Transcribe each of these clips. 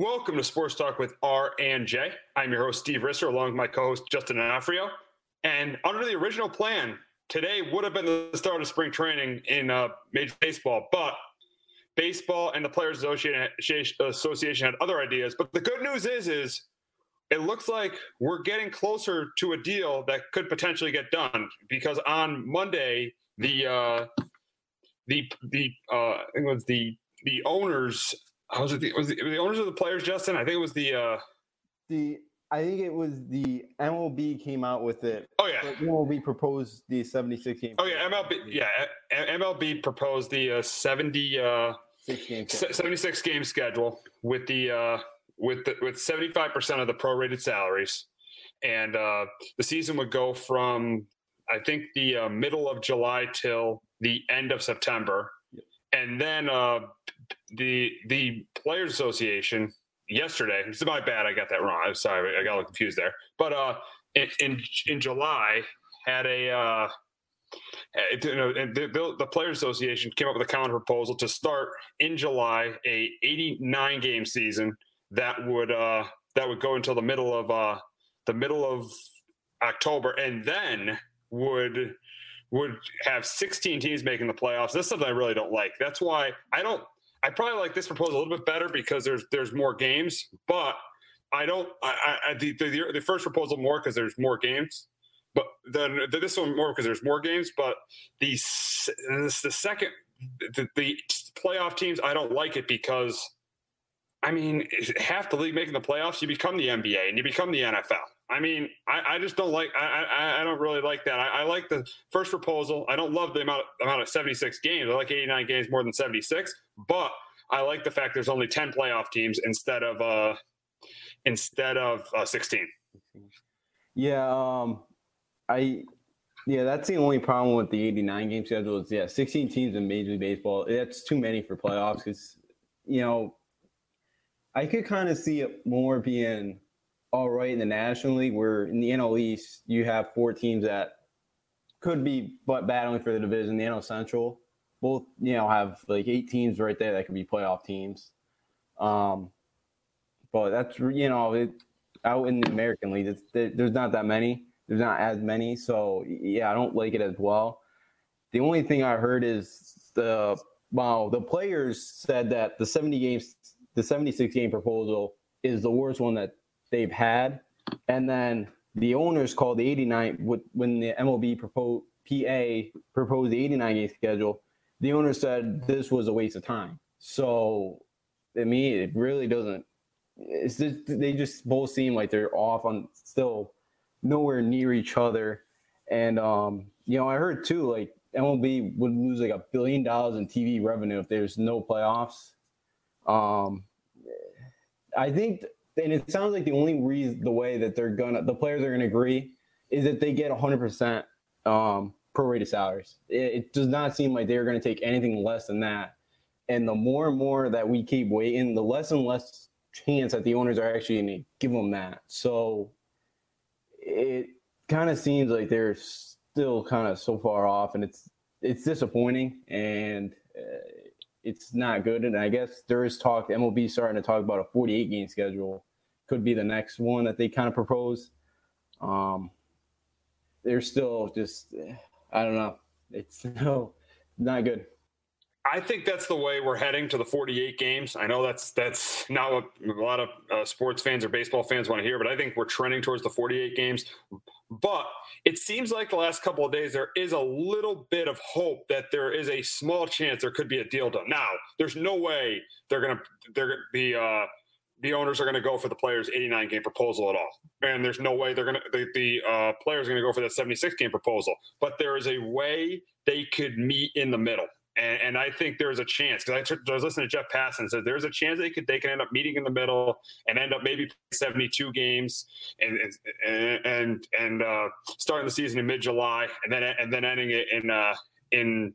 Welcome to Sports Talk with R and J. I'm your host, Steve Risser, along with my co-host Justin Anafrio. And under the original plan, today would have been the start of spring training in uh, Major Baseball, but baseball and the Players Association had other ideas. But the good news is, is it looks like we're getting closer to a deal that could potentially get done because on Monday, the uh, the the uh, I think it was the the owners. Was it the, was it the owners of the players, Justin? I think it was the uh, the I think it was the MLB came out with it. Oh yeah, MLB proposed the 76 game. Oh yeah, MLB yeah MLB proposed the uh, 70 uh, game 76 game schedule with the uh, with the, with 75 percent of the prorated salaries, and uh, the season would go from I think the uh, middle of July till the end of September, yep. and then uh, the the Players Association yesterday. It's my bad. I got that wrong. I'm sorry. I got a little confused there. But uh, in in, in July had a uh, you know, the, the Players Association came up with a counter proposal to start in July a 89 game season that would uh, that would go until the middle of uh, the middle of October, and then would would have 16 teams making the playoffs. That's something I really don't like. That's why I don't I probably like this proposal a little bit better because there's there's more games, but I don't. I, I the, the, the first proposal more because there's more games, but then this one more because there's more games. But the this, the second the, the playoff teams I don't like it because I mean half the league making the playoffs you become the NBA and you become the NFL. I mean, I, I just don't like. I, I, I don't really like that. I, I, like the first proposal. I don't love the amount amount of seventy six games. I like eighty nine games more than seventy six. But I like the fact there's only ten playoff teams instead of uh instead of uh, sixteen. Yeah, um, I yeah, that's the only problem with the eighty nine game schedule. Is yeah, sixteen teams in Major League Baseball. That's too many for playoffs because you know I could kind of see it more being all right in the National League, where in the NL East you have four teams that could be but battling for the division. The NL Central, both you know have like eight teams right there that could be playoff teams. Um, but that's you know it, out in the American League, there's not that many. There's not as many, so yeah, I don't like it as well. The only thing I heard is the wow, the players said that the 70 games, the 76 game proposal is the worst one that they've had. And then the owners called the 89 when the MLB proposed PA proposed the 89 game schedule. The owner said this was a waste of time. So, I mean, it really doesn't. It's just, they just both seem like they're off on still nowhere near each other. And um, you know, I heard too, like MLB would lose like a billion dollars in TV revenue if there's no playoffs. Um, I think and it sounds like the only reason the way that they're gonna the players are gonna agree is that they get 100 percent um, prorated salaries. It, it, does not seem like they're gonna take anything less than that. And the more and more that we keep waiting, the less and less chance that the owners are actually gonna give them that. So it kind of seems like they're still kind of so far off, and it's it's disappointing and. Uh, it's not good. And I guess there is talk, MLB starting to talk about a 48 game schedule. Could be the next one that they kind of propose. Um, they're still just, I don't know. It's no, not good. I think that's the way we're heading to the 48 games. I know that's that's not what a lot of uh, sports fans or baseball fans want to hear, but I think we're trending towards the 48 games. But it seems like the last couple of days there is a little bit of hope that there is a small chance there could be a deal done. Now, there's no way they're gonna they're the uh, the owners are going to go for the players 89 game proposal at all. And there's no way they're going to the, the uh, players are going to go for that 76 game proposal. But there is a way they could meet in the middle. And, and I think there's a chance because I, I, was listening to Jeff Passan said there's a chance they could they can end up meeting in the middle and end up maybe 72 games and and and, and uh, starting the season in mid July and then and then ending it in uh, in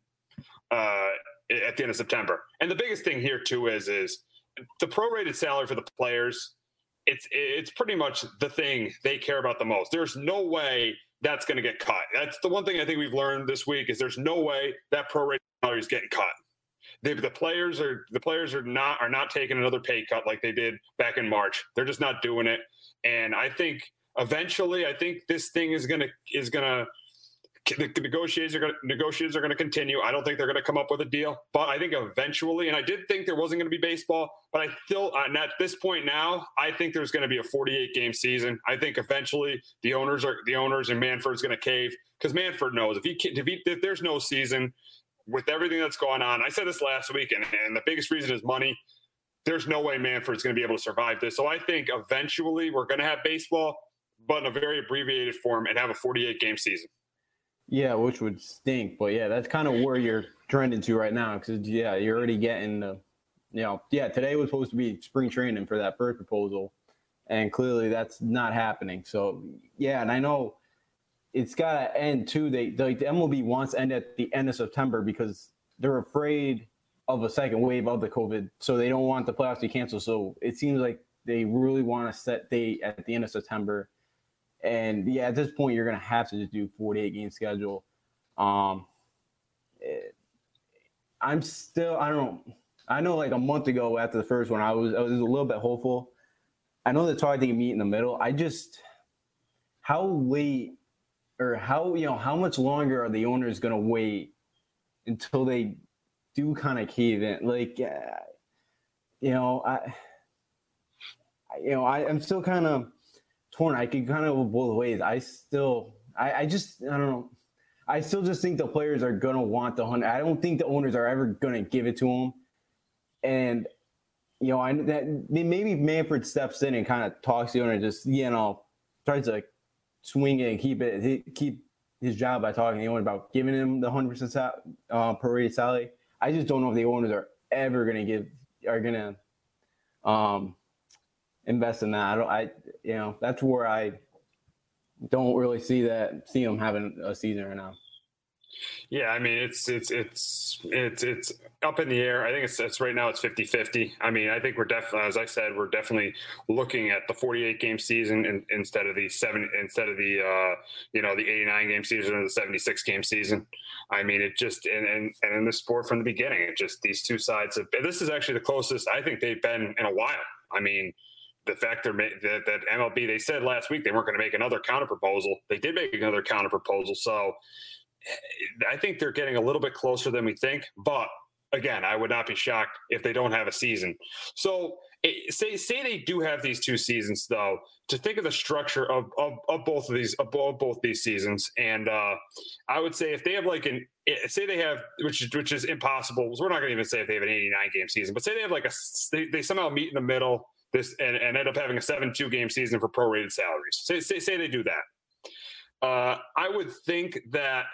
uh, at the end of September. And the biggest thing here too is is the prorated salary for the players. It's it's pretty much the thing they care about the most. There's no way that's going to get cut. That's the one thing I think we've learned this week is there's no way that prorated salary is getting cut. The players are the players are not are not taking another pay cut like they did back in March. They're just not doing it. And I think eventually, I think this thing is gonna is gonna the negotiations are going to negotiations are going to continue. I don't think they're going to come up with a deal, but I think eventually, and I did think there wasn't going to be baseball, but I still, uh, at this point now, I think there's going to be a 48 game season. I think eventually the owners are the owners and Manfred's going to cave because Manfred knows if he, if he if there's no season with everything that's going on. I said this last week, and, and the biggest reason is money. There's no way Manfred's going to be able to survive this. So I think eventually we're going to have baseball, but in a very abbreviated form and have a 48 game season. Yeah, which would stink, but yeah, that's kind of where you're trending to right now. Because yeah, you're already getting the, you know, yeah, today was supposed to be spring training for that first proposal, and clearly that's not happening. So yeah, and I know it's got to end too. They like the MLB wants to end at the end of September because they're afraid of a second wave of the COVID, so they don't want the playoffs to cancel. So it seems like they really want to set date at the end of September and yeah, at this point, you're going to have to just do 48 game schedule. Um, it, I'm still, I don't. I know like a month ago after the first one, I was, I was a little bit hopeful. I know it's hard to meet in the middle. I just, how late or how, you know, how much longer are the owners going to wait until they do kind of cave in? Like, uh, you know, I, you know, I, I'm still kind of, torn. I could kind of go both ways. I still, I, I just, I don't know. I still just think the players are gonna want the hundred. I don't think the owners are ever gonna give it to them. And you know, I that maybe Manfred steps in and kind of talks to the owner, just you know, tries to swing it and keep it keep his job by talking to the owner about giving him the hundred percent uh, prorated salary. I just don't know if the owners are ever gonna give are gonna um invest in that. I don't. I you know that's where I don't really see that see them having a season right now. Yeah, I mean it's it's it's it's it's up in the air. I think it's it's right now it's 50-50. I mean, I think we're definitely as I said, we're definitely looking at the 48 game season in, instead of the 7 instead of the uh, you know, the 89 game season or the 76 game season. I mean, it just and, and and in the sport from the beginning, it just these two sides of this is actually the closest I think they've been in a while. I mean, the fact they're that, that MLB they said last week they weren't going to make another counter proposal. They did make another counter proposal, so eh, I think they're getting a little bit closer than we think. But again, I would not be shocked if they don't have a season. So eh, say say they do have these two seasons though. To think of the structure of of, of both of these of both these seasons, and uh, I would say if they have like an eh, say they have which is which is impossible. We're not going to even say if they have an 89 game season, but say they have like a they, they somehow meet in the middle this and, and end up having a seven-two game season for prorated salaries. Say, say, say they do that. Uh, I would think that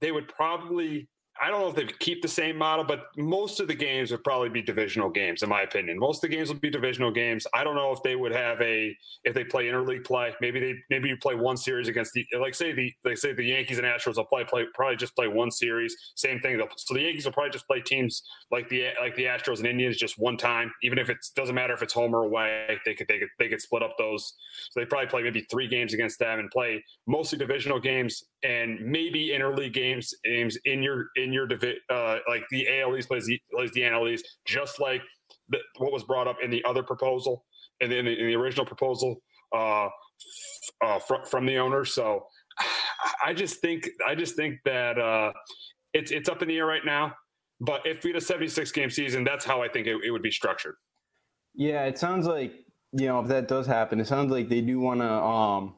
they would probably I don't know if they keep the same model, but most of the games would probably be divisional games, in my opinion. Most of the games would be divisional games. I don't know if they would have a if they play interleague play. Maybe they maybe you play one series against the like say the like say the Yankees and Astros will play play probably just play one series. Same thing. So the Yankees will probably just play teams like the like the Astros and Indians just one time, even if it doesn't matter if it's home or away. They could they could they could split up those. So they probably play maybe three games against them and play mostly divisional games and maybe interleague games games in your in your division uh, like the AL East plays the, plays the NL East, just like the, what was brought up in the other proposal and in, in, in the original proposal uh, uh, fr- from the owner. So I just think I just think that uh, it's it's up in the air right now. But if we had a 76 game season, that's how I think it, it would be structured. Yeah, it sounds like you know if that does happen, it sounds like they do want to. Um,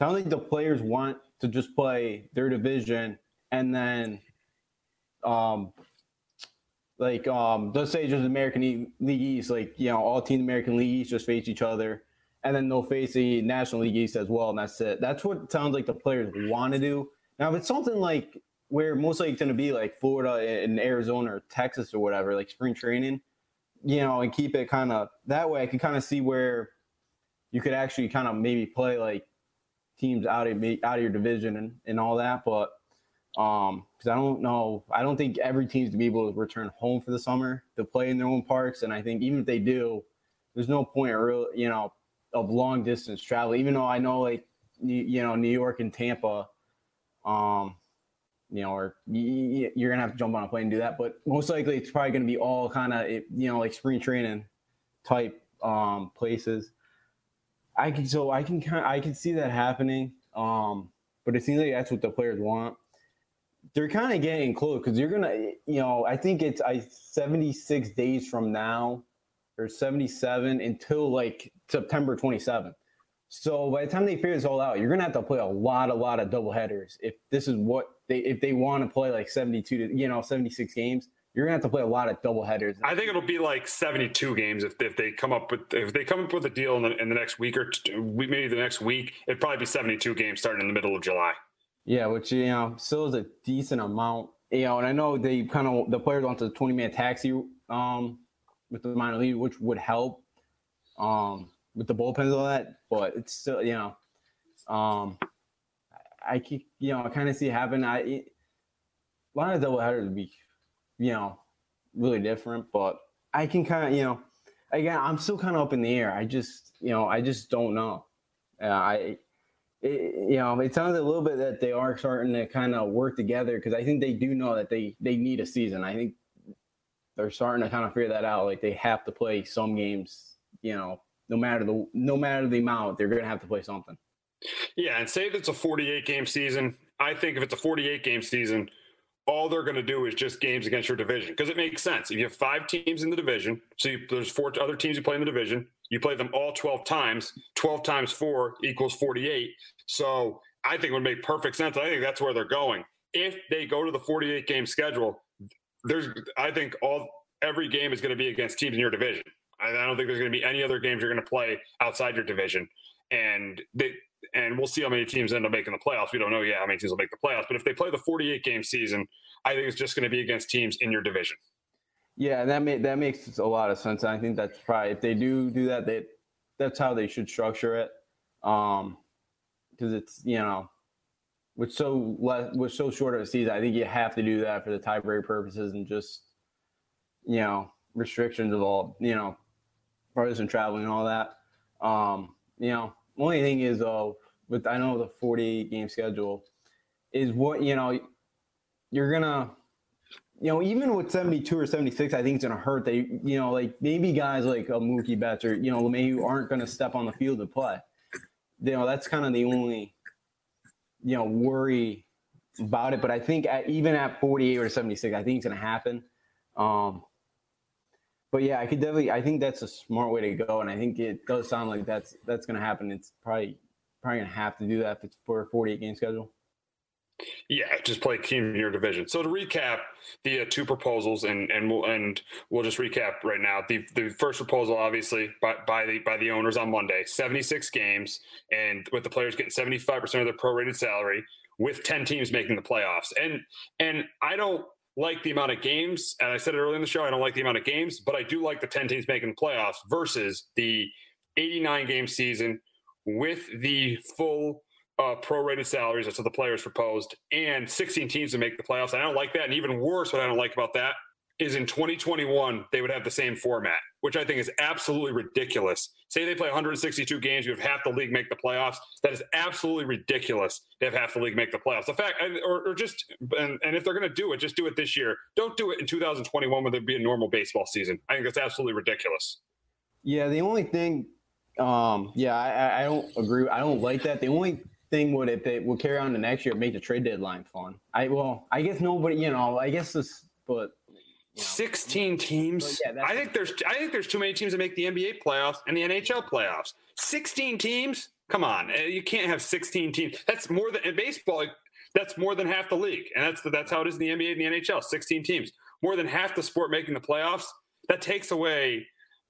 sounds like the players want to just play their division and then um like um let's say just American League East, like you know, all team American League East just face each other, and then they'll face the National League East as well, and that's it. That's what sounds like the players want to do. Now, if it's something like where most likely going to be like Florida and Arizona or Texas or whatever, like spring training, you know, and keep it kind of that way, I can kind of see where you could actually kind of maybe play like teams out of out of your division and, and all that, but um, because I don't know, I don't think every team's to be able to return home for the summer to play in their own parks. And I think even if they do, there's no point real, you know, of long distance travel. Even though I know like you know New York and Tampa, um, you know, or you're gonna have to jump on a plane and do that. But most likely, it's probably gonna be all kind of you know like spring training type um, places. I can so I can kind I can see that happening. Um, but it seems like that's what the players want. They're kind of getting close because you're gonna, you know, I think it's I 76 days from now or 77 until like September 27th. So by the time they figure this all out, you're gonna have to play a lot, a lot of double headers if this is what they if they want to play like 72 to you know 76 games. You're gonna have to play a lot of double headers. I think it'll be like 72 games if, if they come up with if they come up with a deal in the, in the next week or maybe the next week. It'd probably be 72 games starting in the middle of July. Yeah, which you know still is a decent amount. You know, and I know they kind of the players want the 20 man taxi um, with the minor league, which would help um, with the bullpens and all that. But it's still, you know, um, I keep, you know, I kind of see it happen. I lot of double headers would be, you know, really different. But I can kind of, you know, again, I'm still kind of up in the air. I just, you know, I just don't know. Uh, I it, you know, it sounds a little bit that they are starting to kind of work together because I think they do know that they they need a season. I think they're starting to kind of figure that out. Like they have to play some games, you know, no matter the no matter the amount, they're going to have to play something. Yeah, and say if it's a 48 game season, I think if it's a 48 game season, all they're going to do is just games against your division because it makes sense. If you have five teams in the division, so you, there's four other teams you play in the division, you play them all 12 times. 12 times four equals 48. So I think it would make perfect sense. I think that's where they're going. If they go to the 48 game schedule, there's I think all every game is going to be against teams in your division. I, I don't think there's going to be any other games you're going to play outside your division. And they, and we'll see how many teams end up making the playoffs. We don't know yet how many teams will make the playoffs. But if they play the 48 game season, I think it's just going to be against teams in your division. Yeah, that may, that makes a lot of sense. I think that's probably if they do do that, they that's how they should structure it. Um, because it's you know, with so with so short of a season, I think you have to do that for the tiebreak purposes and just you know restrictions of all you know partisan traveling and all that. Um, you know, only thing is though, with I know the forty game schedule is what you know you're gonna you know, even with 72 or 76, I think it's going to hurt. They, you know, like maybe guys like a Mookie Betts or, you know, maybe aren't going to step on the field to play. You know, that's kind of the only, you know, worry about it. But I think at, even at 48 or 76, I think it's going to happen. Um, but yeah, I could definitely, I think that's a smart way to go. And I think it does sound like that's, that's going to happen. It's probably, probably going to have to do that if it's for a 48 game schedule. Yeah, just play team in your division. So to recap the uh, two proposals, and and we'll and we'll just recap right now. The the first proposal, obviously by, by the by the owners on Monday, seventy six games, and with the players getting seventy five percent of their prorated salary, with ten teams making the playoffs. And and I don't like the amount of games, and I said it earlier in the show, I don't like the amount of games, but I do like the ten teams making the playoffs versus the eighty nine game season with the full uh, prorated salaries. That's what the players proposed, and 16 teams to make the playoffs. I don't like that. And even worse, what I don't like about that is in 2021 they would have the same format, which I think is absolutely ridiculous. Say they play 162 games, you have half the league make the playoffs. That is absolutely ridiculous to have half the league make the playoffs. The fact, or, or just, and, and if they're going to do it, just do it this year. Don't do it in 2021 when there'd be a normal baseball season. I think that's absolutely ridiculous. Yeah, the only thing, um, yeah, I, I don't agree. I don't like that. The only thing would if they would carry on to next year, make the trade deadline fun. I well, I guess nobody, you know, I guess this, but. You know. 16 teams. Yeah, I think there's I think there's too many teams that make the NBA playoffs and the NHL playoffs. 16 teams? Come on. Eh, you can't have 16 teams. That's more than in baseball that's more than half the league. And that's the, that's how it is in the NBA and the NHL. 16 teams. More than half the sport making the playoffs. That takes away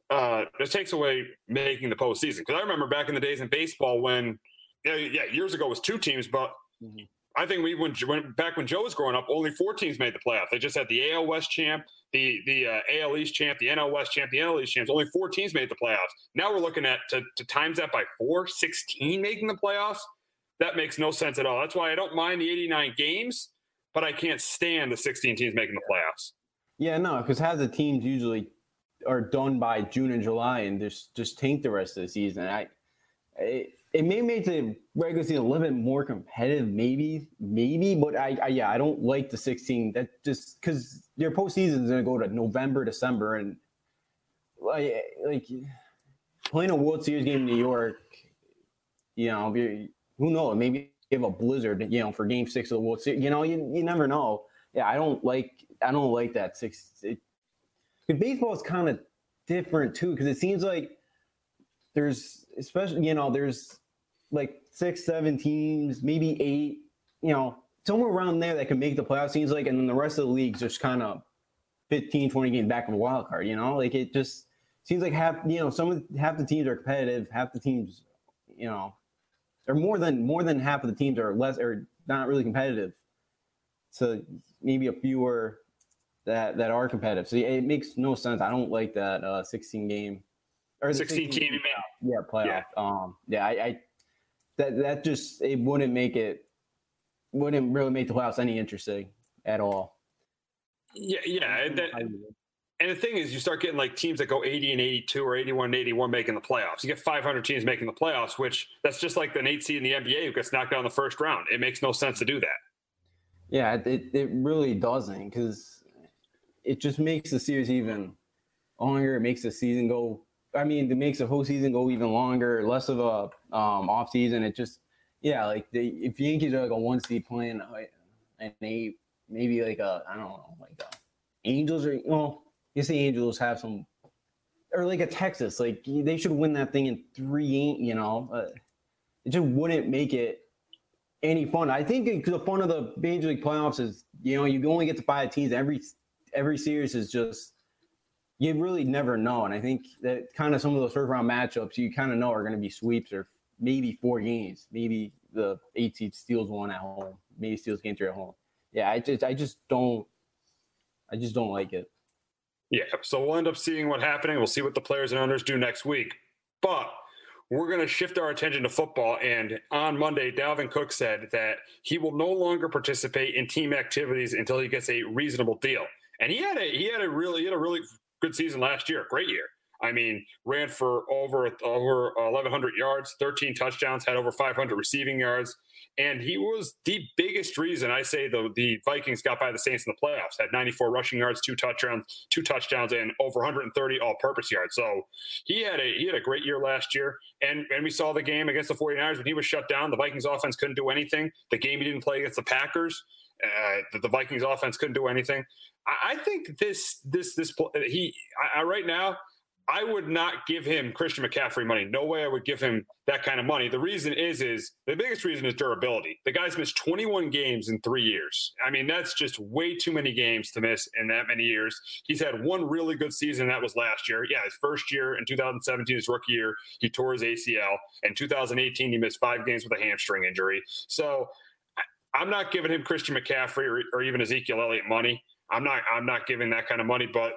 uh it takes away making the postseason. Because I remember back in the days in baseball when yeah, yeah, years ago was two teams, but mm-hmm. I think we when, when back when Joe was growing up, only four teams made the playoff. They just had the AL West champ, the the uh, AL East champ, the NL West champ, the NL East champs. Only four teams made the playoffs. Now we're looking at to, to times that by four, 16 making the playoffs. That makes no sense at all. That's why I don't mind the 89 games, but I can't stand the 16 teams making the playoffs. Yeah, no, because how the teams usually are done by June and July, and just just tank the rest of the season. I it, it may make the regular season a little bit more competitive, maybe, maybe. But I, I yeah, I don't like the 16. That just because your postseason is going to go to November, December, and like like playing a World Series game in New York, you know, who knows? Maybe give a blizzard, you know, for Game Six of the World Series. You know, you you never know. Yeah, I don't like I don't like that six. It, baseball is kind of different too because it seems like there's especially you know there's like six seven teams maybe eight you know somewhere around there that can make the playoffs seems like and then the rest of the leagues just kind of 15 20 games back of a wild card you know? Like it just seems like half you know some of half the teams are competitive half the teams you know or more than more than half of the teams are less or not really competitive. So maybe a fewer that that are competitive. So it makes no sense. I don't like that uh 16 game or 16 team yeah playoff. Yeah. um yeah I, I that that just it wouldn't make it wouldn't really make the playoffs any interesting at all. Yeah yeah and, that, and the thing is you start getting like teams that go 80 and 82 or 81 and 81 making the playoffs. You get 500 teams making the playoffs which that's just like the eight seed in the nba who gets knocked out in the first round. It makes no sense to do that. Yeah it, it really doesn't because it just makes the series even longer. It makes the season go I mean, it makes the whole season go even longer, less of a um, off season. It just, yeah, like the, if Yankees are like a one seed playing an eight, maybe like a I don't know, like a Angels or well, you see Angels have some, or like a Texas, like they should win that thing in three. You know, it just wouldn't make it any fun. I think the fun of the major league playoffs is you know you only get to five teams. Every every series is just you really never know. And I think that kind of some of those first round matchups you kind of know are going to be sweeps or maybe four games. Maybe the eight seed steals one at home. Maybe steals game three at home. Yeah, I just I just don't I just don't like it. Yeah, so we'll end up seeing what happening. We'll see what the players and owners do next week. But we're going to shift our attention to football. And on Monday, Dalvin Cook said that he will no longer participate in team activities until he gets a reasonable deal. And he had a he had a really he had a really good season last year, great year. I mean, ran for over over 1,100 yards, 13 touchdowns, had over 500 receiving yards, and he was the biggest reason I say the the Vikings got by the Saints in the playoffs. Had 94 rushing yards, two touchdowns, two touchdowns, and over 130 all-purpose yards. So he had a he had a great year last year, and and we saw the game against the 49ers when he was shut down. The Vikings offense couldn't do anything. The game he didn't play against the Packers. Uh, the, the, Vikings offense couldn't do anything. I, think this this this he I, I, right now I would not give him Christian McCaffrey money. No way I would give him that kind of money. The reason is is the biggest reason is durability. The guy's missed 21 games in 3 years. I mean, that's just way too many games to miss in that many years. He's had one really good season that was last year. Yeah, his first year in 2017 his rookie year, he tore his ACL. In 2018 he missed 5 games with a hamstring injury. So I'm not giving him Christian McCaffrey or, or even Ezekiel Elliott money. I'm not I'm not giving that kind of money, but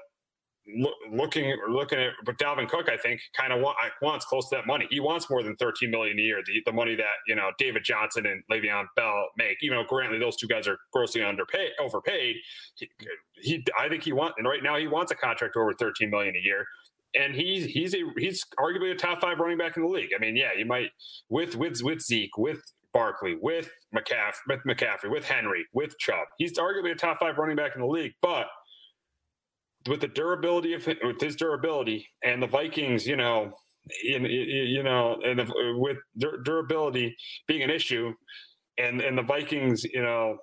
look, looking looking at but Dalvin Cook, I think, kind of want, wants close to that money. He wants more than 13 million a year, the, the money that you know David Johnson and Le'Veon Bell make. Even though granted those two guys are grossly underpaid, overpaid, he, he I think he wants and right now he wants a contract over 13 million a year. And he's he's a he's arguably a top five running back in the league. I mean, yeah, you might with with with Zeke, with Barkley, with McCaff, with McCaffrey, with Henry, with Chubb. He's arguably a top five running back in the league, but with the durability of with his durability and the Vikings, you know, in, you know, and the, with durability being an issue, and and the Vikings, you know,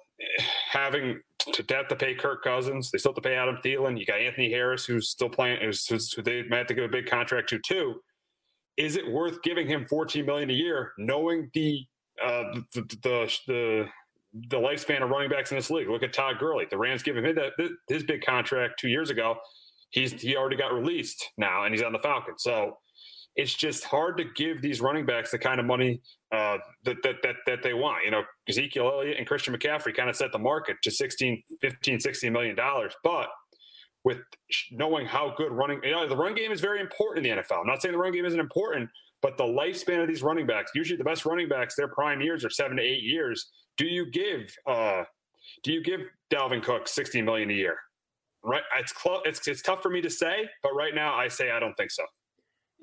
having to have to pay Kirk Cousins, they still have to pay Adam Thielen. You got Anthony Harris, who's still playing, who's, who's, who they might have to give a big contract to too. Is it worth giving him 14 million a year, knowing the uh, the, the, the the lifespan of running backs in this league. Look at Todd Gurley. The Rams give him that his big contract two years ago. He's he already got released now, and he's on the Falcons. So it's just hard to give these running backs the kind of money uh, that, that that that they want. You know, Ezekiel Elliott and Christian McCaffrey kind of set the market to 16, 15, 16 million dollars, but with knowing how good running, you know, the run game is very important in the NFL. I'm not saying the run game isn't important, but the lifespan of these running backs, usually the best running backs, their prime years are seven to eight years. Do you give uh, do you give Dalvin Cook 60 million a year? Right. It's close it's it's tough for me to say, but right now I say I don't think so.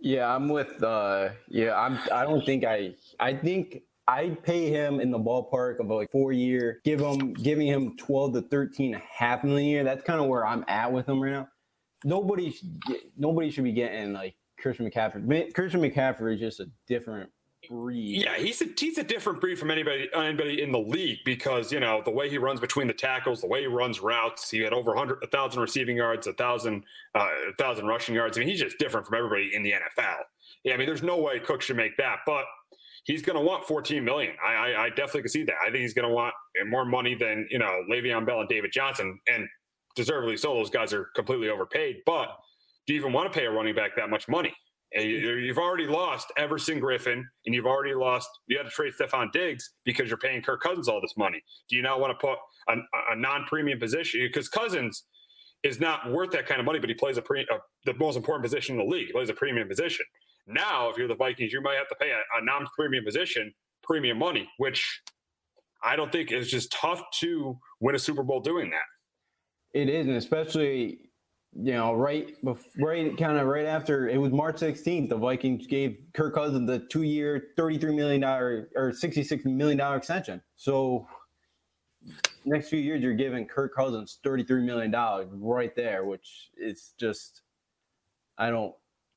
Yeah, I'm with. uh Yeah, I'm. I don't think I. I think I'd pay him in the ballpark of like four year, give him giving him 12 to 13 a half million a year. That's kind of where I'm at with him right now. Nobody, nobody should be getting like Christian McCaffrey. Christian McCaffrey is just a different breed. Yeah, he's a he's a different breed from anybody anybody in the league because you know the way he runs between the tackles, the way he runs routes. He had over 100, a 1,000 receiving yards, a thousand, uh, a thousand rushing yards. I mean, he's just different from everybody in the NFL. Yeah, I mean, there's no way Cook should make that, but he's going to want 14 million. I, I, I definitely can see that. I think he's going to want more money than you know Le'Veon Bell and David Johnson, and deservedly so. Those guys are completely overpaid. But do you even want to pay a running back that much money? Uh, you've already lost Everson Griffen, and you've already lost. You had to trade Stefon Diggs because you're paying Kirk Cousins all this money. Do you now want to put a, a non-premium position because Cousins is not worth that kind of money, but he plays a pre, a, the most important position in the league. He plays a premium position. Now, if you're the Vikings, you might have to pay a, a non-premium position premium money, which I don't think is just tough to win a Super Bowl doing that. It is, and especially you know, right, right, kind of right after it was March 16th, the Vikings gave Kirk Cousins the two-year, $33 million or $66 million extension. So next few years, you're giving Kirk Cousins $33 million right there, which is just, I don't,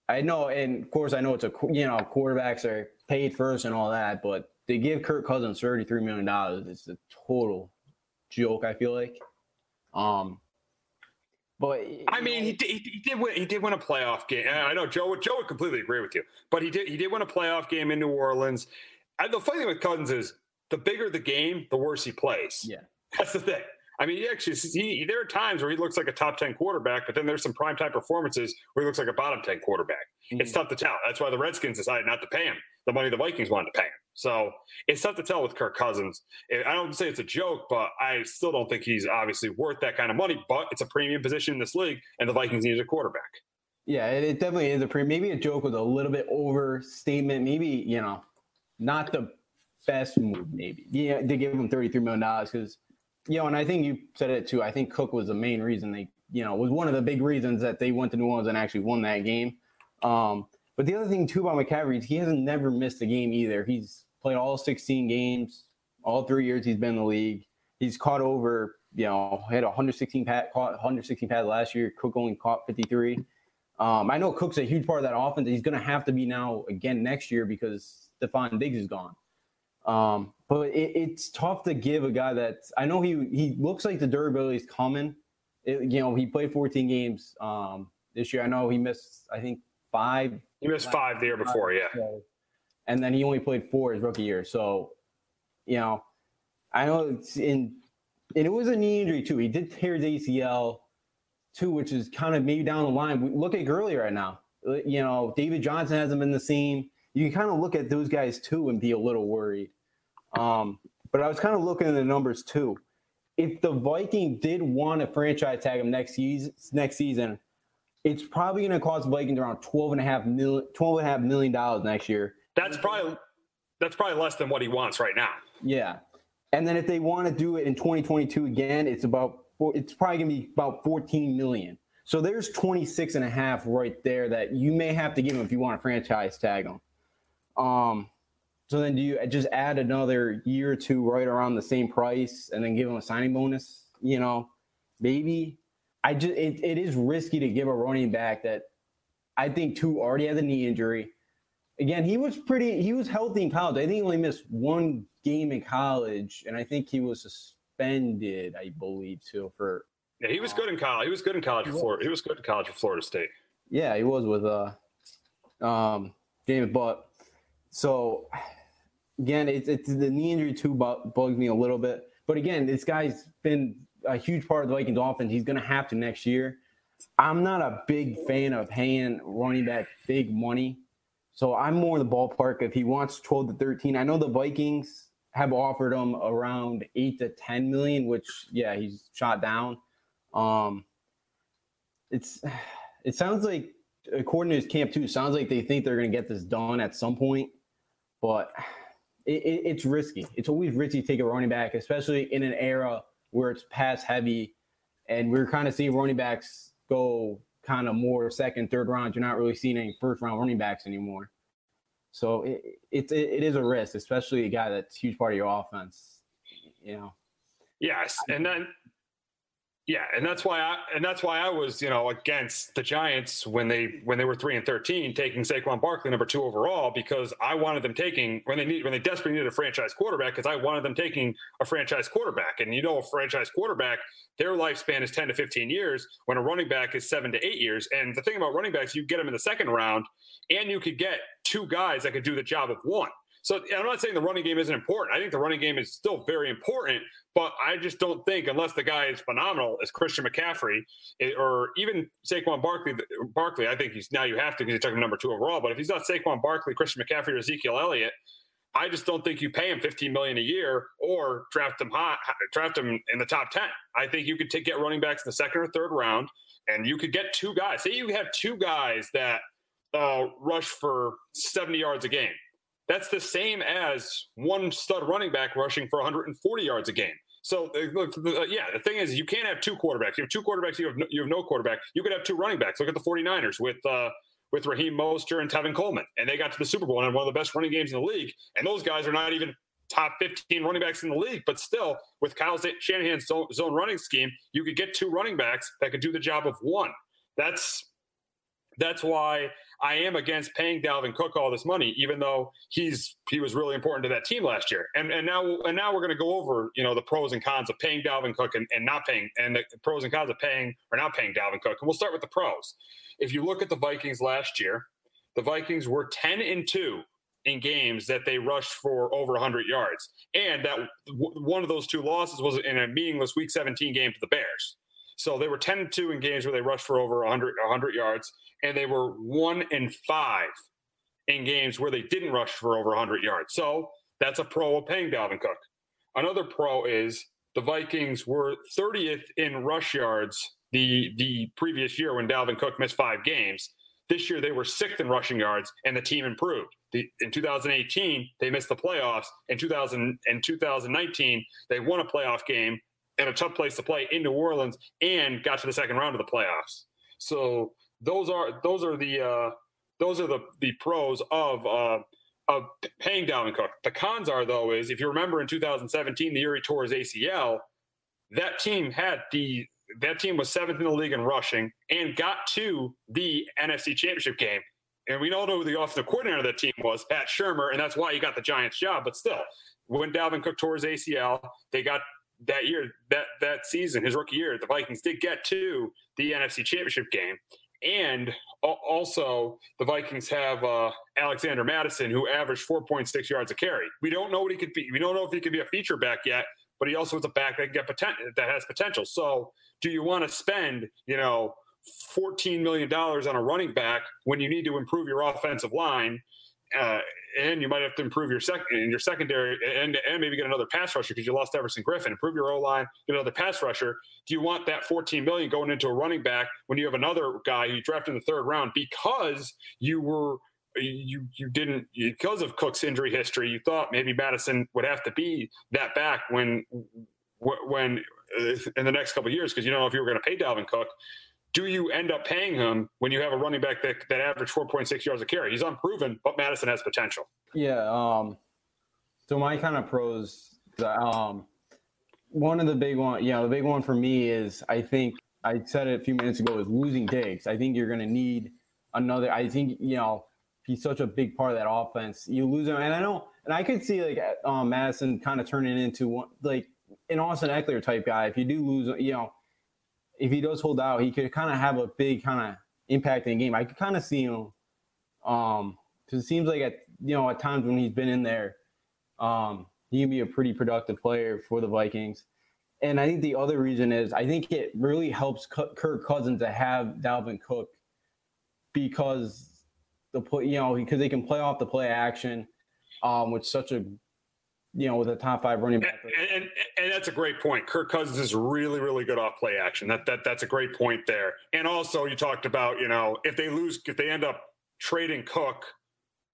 I know, and of course, I know it's a you know quarterbacks are paid first and all that, but they give Kirk Cousins thirty three million dollars. It's a total joke. I feel like. Um, but I mean, he did, he did win. He did win a playoff game. I know Joe. Joe would completely agree with you, but he did. He did win a playoff game in New Orleans. And the funny thing with Cousins is, the bigger the game, the worse he plays. Yeah, that's the thing. I mean, he actually, he, there are times where he looks like a top 10 quarterback, but then there's some prime time performances where he looks like a bottom 10 quarterback. Mm-hmm. It's tough to tell. That's why the Redskins decided not to pay him the money the Vikings wanted to pay him. So it's tough to tell with Kirk Cousins. I don't say it's a joke, but I still don't think he's obviously worth that kind of money. But it's a premium position in this league, and the Vikings need a quarterback. Yeah, it definitely is a premium. Maybe a joke with a little bit overstatement. Maybe you know, not the best move. Maybe yeah, to give him thirty three million dollars because you know, and I think you said it too. I think Cook was the main reason they, you know, was one of the big reasons that they went to New Orleans and actually won that game. Um, but the other thing too about McCaffrey, is he hasn't never missed a game either. He's played all 16 games, all three years he's been in the league. He's caught over, you know, had 116 pat, caught 116 pass last year. Cook only caught 53. Um, I know Cook's a huge part of that offense. He's going to have to be now again next year because Stefon Diggs is gone. Um, but it, it's tough to give a guy that I know he he looks like the durability is coming. It, you know, he played 14 games um, this year. I know he missed, I think, five. He missed five the year before, yeah. And then he only played four his rookie year. So, you know, I know it's in, and it was a knee injury too. He did tear his ACL too, which is kind of maybe down the line. We Look at Gurley right now. You know, David Johnson hasn't been the same. You can kind of look at those guys too and be a little worried. Um, but I was kind of looking at the numbers too. If the Viking did want to franchise tag him next season, next season, it's probably going to cost Vikings around 12 and a half million, 12 and a half million dollars next year. That's probably that's probably less than what he wants right now. Yeah. And then if they want to do it in 2022 again, it's about it's probably going to be about 14 million. So there's 26 and a half right there that you may have to give him if you want to franchise tag him. Um, so then do you just add another year or two right around the same price and then give him a signing bonus? You know, maybe. I just it, it is risky to give a running back that I think two already has a knee injury. Again, he was pretty he was healthy in college. I think he only missed one game in college, and I think he was suspended, I believe, too, for yeah, he was good in college. He was good in college for Florida. He was good in college for Florida State. Yeah, he was with uh um Jameis but so again, it's, it's the knee injury too bugs me a little bit. But again, this guy's been a huge part of the Vikings offense. He's going to have to next year. I'm not a big fan of paying running back big money. So I'm more in the ballpark if he wants 12 to 13. I know the Vikings have offered him around 8 to 10 million, which yeah, he's shot down. Um it's it sounds like according to his camp too, sounds like they think they're going to get this done at some point. But it, it, it's risky. It's always risky to take a running back, especially in an era where it's pass heavy, and we're kind of seeing running backs go kind of more second, third round. You're not really seeing any first round running backs anymore. So it, it, it is a risk, especially a guy that's a huge part of your offense. You know. Yes, and then yeah, and that's why I and that's why I was you know against the Giants when they when they were three and thirteen taking Saquon Barkley number two overall because I wanted them taking when they need when they desperately needed a franchise quarterback because I wanted them taking a franchise quarterback. And you know a franchise quarterback their lifespan is ten to fifteen years when a running back is seven to eight years. And the thing about running backs you get them in the second round and you could get two guys that could do the job of one so I'm not saying the running game isn't important. I think the running game is still very important, but I just don't think unless the guy is phenomenal as Christian McCaffrey eh, or even Saquon Barkley. Barkley, I think he's now you have to because he's taking number two overall. But if he's not Saquon Barkley, Christian McCaffrey, or Ezekiel Elliott, I just don't think you pay him 15 million a year or draft him high, draft him in the top 10. I think you could take, get running backs in the second or third round, and you could get two guys. Say you have two guys that uh, rush for 70 yards a game that's the same as one stud running back rushing for 140 yards a game. So uh, look, uh, yeah, the thing is, you can't have two quarterbacks. You have two quarterbacks. You have no, you have no quarterback. You could have two running backs. Look at the 49ers with uh, with Raheem Mostert and Tevin Coleman, and they got to the Super Bowl and had one of the best running games in the league. And those guys are not even top 15 running backs in the league, but still, with Kyle Shanahan's zone, zone running scheme, you could get two running backs that could do the job of one. That's that's why I am against paying Dalvin Cook all this money, even though he's he was really important to that team last year. And and now and now we're going to go over you know the pros and cons of paying Dalvin Cook and, and not paying, and the pros and cons of paying or not paying Dalvin Cook. And we'll start with the pros. If you look at the Vikings last year, the Vikings were ten and two in games that they rushed for over 100 yards, and that w- one of those two losses was in a meaningless Week 17 game to the Bears. So they were 10 and 2 in games where they rushed for over 100, 100 yards and they were one and five in games where they didn't rush for over 100 yards. So that's a pro of paying Dalvin Cook. Another pro is the Vikings were 30th in rush yards the the previous year when Dalvin Cook missed five games. This year they were sixth in rushing yards, and the team improved. The, in 2018, they missed the playoffs. In 2000 in 2019, they won a playoff game and a tough place to play in New Orleans, and got to the second round of the playoffs. So those are those are the uh, those are the the pros of uh, of paying Dalvin Cook. The cons are though is if you remember in 2017 the year he tore his ACL, that team had the that team was seventh in the league in rushing and got to the NFC Championship game. And we all know who the offensive coordinator of that team was, Pat Shurmur, and that's why he got the Giants job. But still, when Dalvin Cook tore his ACL, they got that year, that that season, his rookie year, the Vikings did get to the NFC Championship game. And also, the Vikings have uh, Alexander Mattison, who averaged 4.6 yards a carry. We don't know what he could be. We don't know if he could be a feature back yet, but he also is a back that can get potential. That has potential. So, do you want to spend, you know, 14 million dollars on a running back when you need to improve your offensive line? Uh, and you might have to improve your second in your secondary and, and maybe get another pass rusher because you lost Everson Griffen. Improve your O line, get another pass rusher. Do you want that 14 million going into a running back when you have another guy you drafted in the third round because you were you you didn't because of Cook's injury history, you thought maybe Mattison would have to be that back when when in the next couple years because you don't know if you were going to pay Dalvin Cook do you end up paying him when you have a running back that, that averaged 4.6 yards a carry? He's unproven, but Mattison has potential. Yeah. Um, so my kind of pros, um, one of the big one, know, the big one for me is I think I said it a few minutes ago is losing Diggs. I think you're going to need another. I think you know he's such a big part of that offense. You lose him, and I know, and I could see like um, Mattison kind of turning into one like an Austin Ekeler type guy. If you do lose, you know, if he does hold out, he could kind of have a big kind of impact in the game. I could kind of see him, um, because it seems like at you know at times when he's been in there, um, he can be a pretty productive player for the Vikings. And I think the other reason is I think it really helps Kirk Cousins to have Dalvin Cook because the play, you know, because they can play off the play action um, with such a you know, with a top five running back. And, and, and, that's a great point. Kirk Cousins is really, really good off play action. That that that's a great point there. And also, you talked about, you know, if they lose, if they end up trading Cook,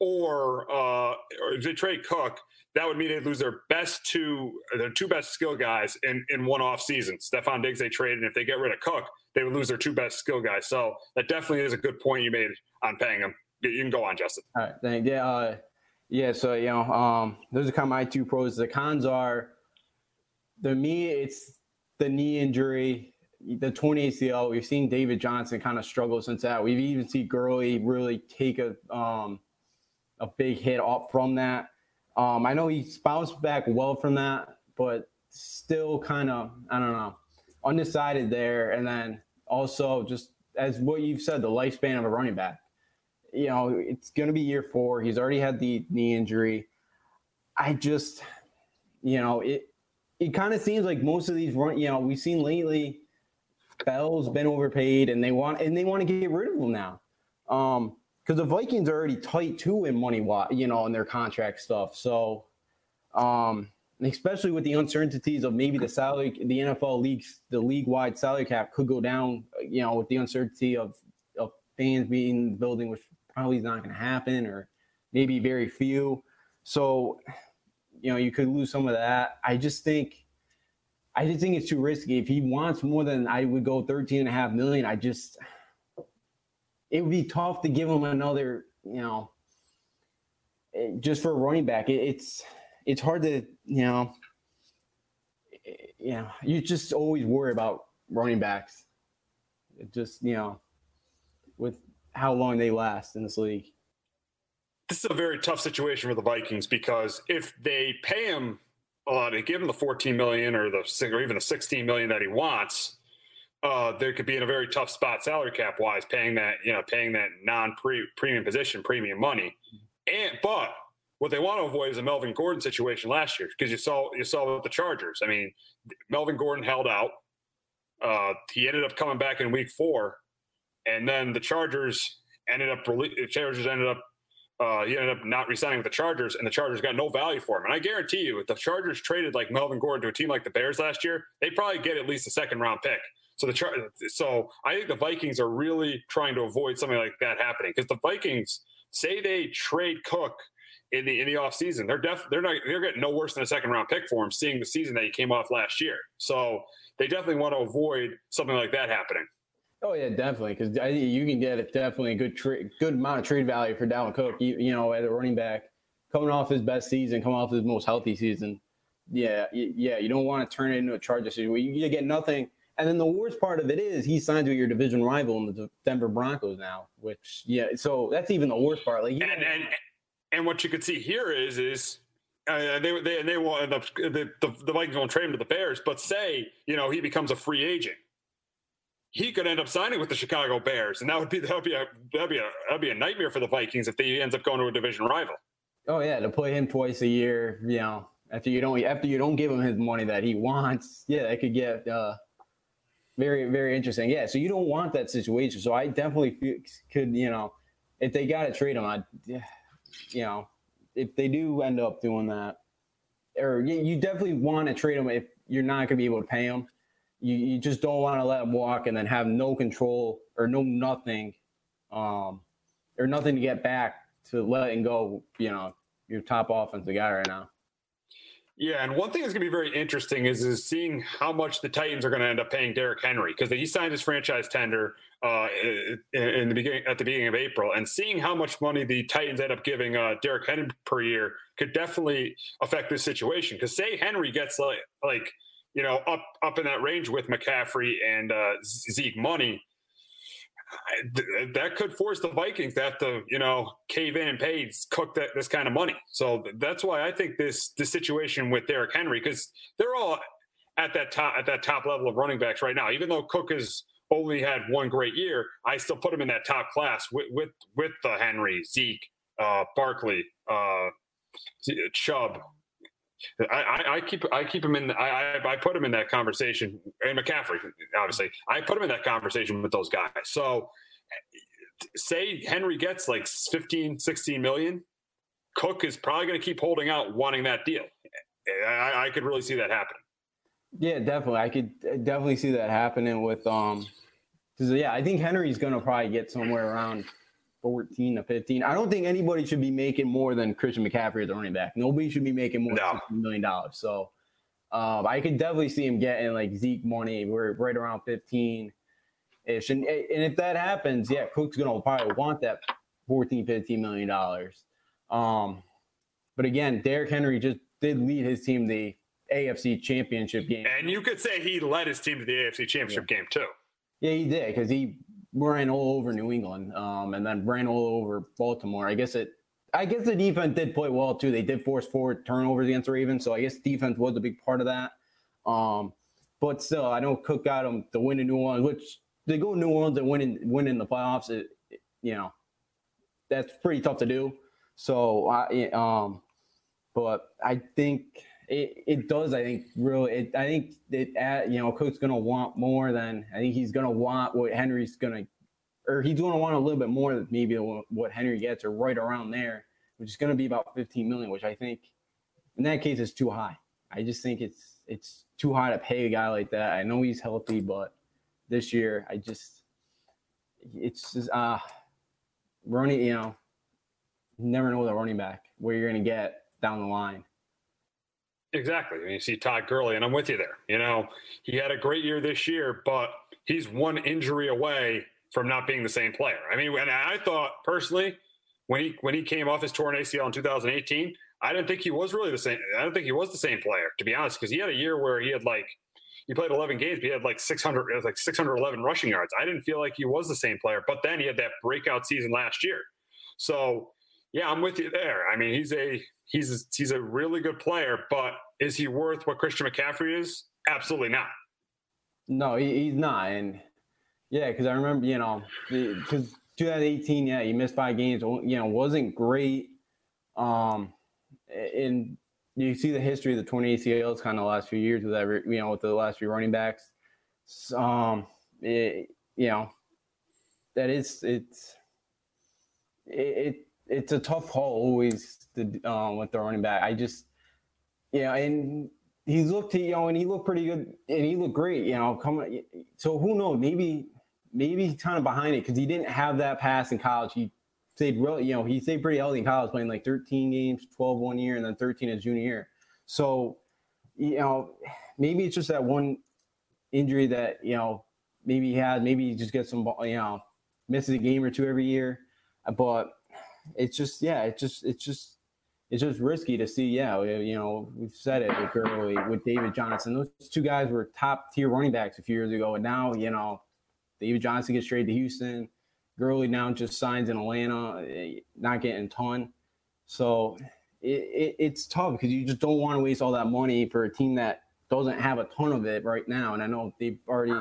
or, uh, or if they trade Cook, that would mean they lose their best two, their two best skill guys in in one off season. Stefon Diggs they trade, and if they get rid of Cook, they would lose their two best skill guys. So that definitely is a good point you made on paying them. You can go on, Justin. All right, thank yeah, uh, yeah. So you know, um, those are kind of my two pros. The cons are, the me, it's the knee injury, the torn ACL. We've seen David Johnson kind of struggle since that. We've even seen Gurley really take a um, a big hit off from that. Um, I know he's bounced back well from that, but still kind of I don't know undecided there. And then also just as what you've said, the lifespan of a running back. You know, it's going to be year four. He's already had the knee injury. I just, you know, it it kind of seems like most of these run. You know, we've seen lately, Bell's been overpaid, and they want and they want to get rid of him now. Um, because the Vikings are already tight too in money, you know, in their contract stuff. So, um, especially with the uncertainties of maybe the salary, the NFL leagues, the league wide salary cap could go down, you know, with the uncertainty of, of fans being in the building, which probably not going to happen, or maybe very few. So, you know, you could lose some of that. I just think, I just think it's too risky. If he wants more than I would go 13 and a half million, I just, it would be tough to give him another, you know, eh, just for a running back. It, it's, it's hard to you know you know you just always worry about running backs it just you know with how long they last in this league this is a very tough situation for the vikings because if they pay him a lot they give him the 14 million or the or even the 16 million that he wants uh, they could be in a very tough spot salary cap wise paying that you know paying that non premium position premium money and but what they want to avoid is a Melvin Gordon situation last year because you saw you saw with the Chargers. I mean, Melvin Gordon held out. Uh, he ended up coming back in Week Four, and then the Chargers ended up the Chargers ended up uh, he ended up not resigning with the Chargers, and the Chargers got no value for him. And I guarantee you, if the Chargers traded like Melvin Gordon to a team like the Bears last year, they probably get at least a second round pick. So the Char- so I think the Vikings are really trying to avoid something like that happening because the Vikings say they trade Cook in the in the off season. They're def they're not they're getting no worse than a second round pick for him, seeing the season that he came off last year. So they definitely want to avoid something like that happening. Oh yeah, definitely, because you can get a, definitely a good tra- good amount of trade value for Dalvin Cook. You, you know, as a running back, coming off his best season, coming off his most healthy season. Yeah, yeah, you don't want to turn it into a charge situation you get nothing. And then the worst part of it is he signed with your division rival in the Denver Broncos now, which yeah, so that's even the worst part. Like, and, and and what you could see here is is uh, they they they will end up the, the, the Vikings won't trade him to the Bears, but say you know he becomes a free agent, he could end up signing with the Chicago Bears, and that would be that would be a that'd be a that'd be a nightmare for the Vikings if he ends up going to a division rival. Oh yeah, to play him twice a year, you know, after you don't after you don't give him his money that he wants, yeah, that could get uh, very very interesting. Yeah, so you don't want that situation. So I definitely could you know if they got to trade him, I. You know, if they do end up doing that, or you definitely want to trade them if you're not going to be able to pay them. You, you just don't want to let them walk and then have no control or no nothing, um, or nothing to get back to letting go. You know, your top offensive guy right now. Yeah, and one thing that's going to be very interesting is is seeing how much the Titans are going to end up paying Derrick Henry because he signed his franchise tender uh, in the beginning at the beginning of April, and seeing how much money the Titans end up giving uh, Derrick Henry per year could definitely affect this situation. Because say Henry gets like like you know up up in that range with McCaffrey and uh, Zeke money, that could force the Vikings to have to, you know, cave in and pay Cook that, this kind of money. So that's why I think this the situation with Derrick Henry, because they're all at that top at that top level of running backs right now. Even though Cook has only had one great year, I still put him in that top class with with with the Henry, Zeke, uh, Barkley, uh, Chubb, I, I, keep I keep him in. I, I put him in that conversation, and McCaffrey, obviously, I put him in that conversation with those guys. So, say Henry gets like 15, 16 million, Cook is probably going to keep holding out, wanting that deal. I, I could really see that happening. Yeah, definitely. I could definitely see that happening with um, because yeah, I think Henry's going to probably get somewhere around 14 to 15. I don't think anybody should be making more than Christian McCaffrey at the running back. Nobody should be making more no. than $60 million. So um, I could definitely see him getting like Zeke money. We're right around 15. ish. And, and if that happens, yeah, Cook's going to probably want that 14, 15 million dollars. Um, but again, Derrick Henry just did lead his team the AFC Championship game, and you could say he led his team to the AFC Championship yeah. game too. Yeah, he did because he ran all over New England, um, and then ran all over Baltimore. I guess it. I guess the defense did play well too. They did force four turnovers against the Ravens, so I guess defense was a big part of that. Um, but still, I know Cook got them to win in New Orleans, which they go New Orleans and win in, win in the playoffs. It, it, you know, that's pretty tough to do. So, I, um, but I think it, it does. I think really. It, I think that you know Cook's going to want more than I think he's going to want what Henry's going to, or he's going to want a little bit more than maybe what Henry gets, or right around there, which is going to be about 15 million, which I think in that case is too high. I just think it's it's too high to pay a guy like that. I know he's healthy, but this year I just it's just uh running. You know, never know the running back where you're going to get down the line. Exactly. I mean, you see Todd Gurley, and I'm with you there. You know, he had a great year this year, but he's one injury away from not being the same player. I mean, and I thought personally, when he when he came off his torn ACL in 2018, I didn't think he was really the same. I don't think he was the same player, to be honest, because he had a year where he had like he played 11 games, but he had like 600, it was like 611 rushing yards. I didn't feel like he was the same player, but then he had that breakout season last year. So yeah, I'm with you there. I mean, he's a he's a, he's a really good player, but is he worth what Christian McCaffrey is? Absolutely not. No, he, he's not. And yeah, because I remember, you know, because 2018, yeah, he missed five games. You know, wasn't great. Um, and you see the history of the torn ACLs kind of last few years with every, you know, with the last few running backs. Um, it, you know, that is it's it, it it's a tough call always to, um, with the running back. I just, yeah, and he's looked, you know, and he looked pretty good, and he looked great, you know. Coming, so who knows? Maybe, maybe kind of behind it because he didn't have that pass in college. He stayed really, you know, he stayed pretty healthy in college, playing like 13 games, 12 one year, and then 13 his junior year. So, you know, maybe it's just that one injury that you know maybe he had. Maybe he just gets some, you know, misses a game or two every year, but it's just yeah, it's just it's just it's just risky to see. Yeah, you know, we've said it with Gurley, with David Johnson. Those two guys were top tier running backs a few years ago, and now you know, David Johnson gets traded to Houston. Gurley now just signs in Atlanta, eh, not getting a ton. So it, it, it's tough because you just don't want to waste all that money for a team that doesn't have a ton of it right now. And I know they've already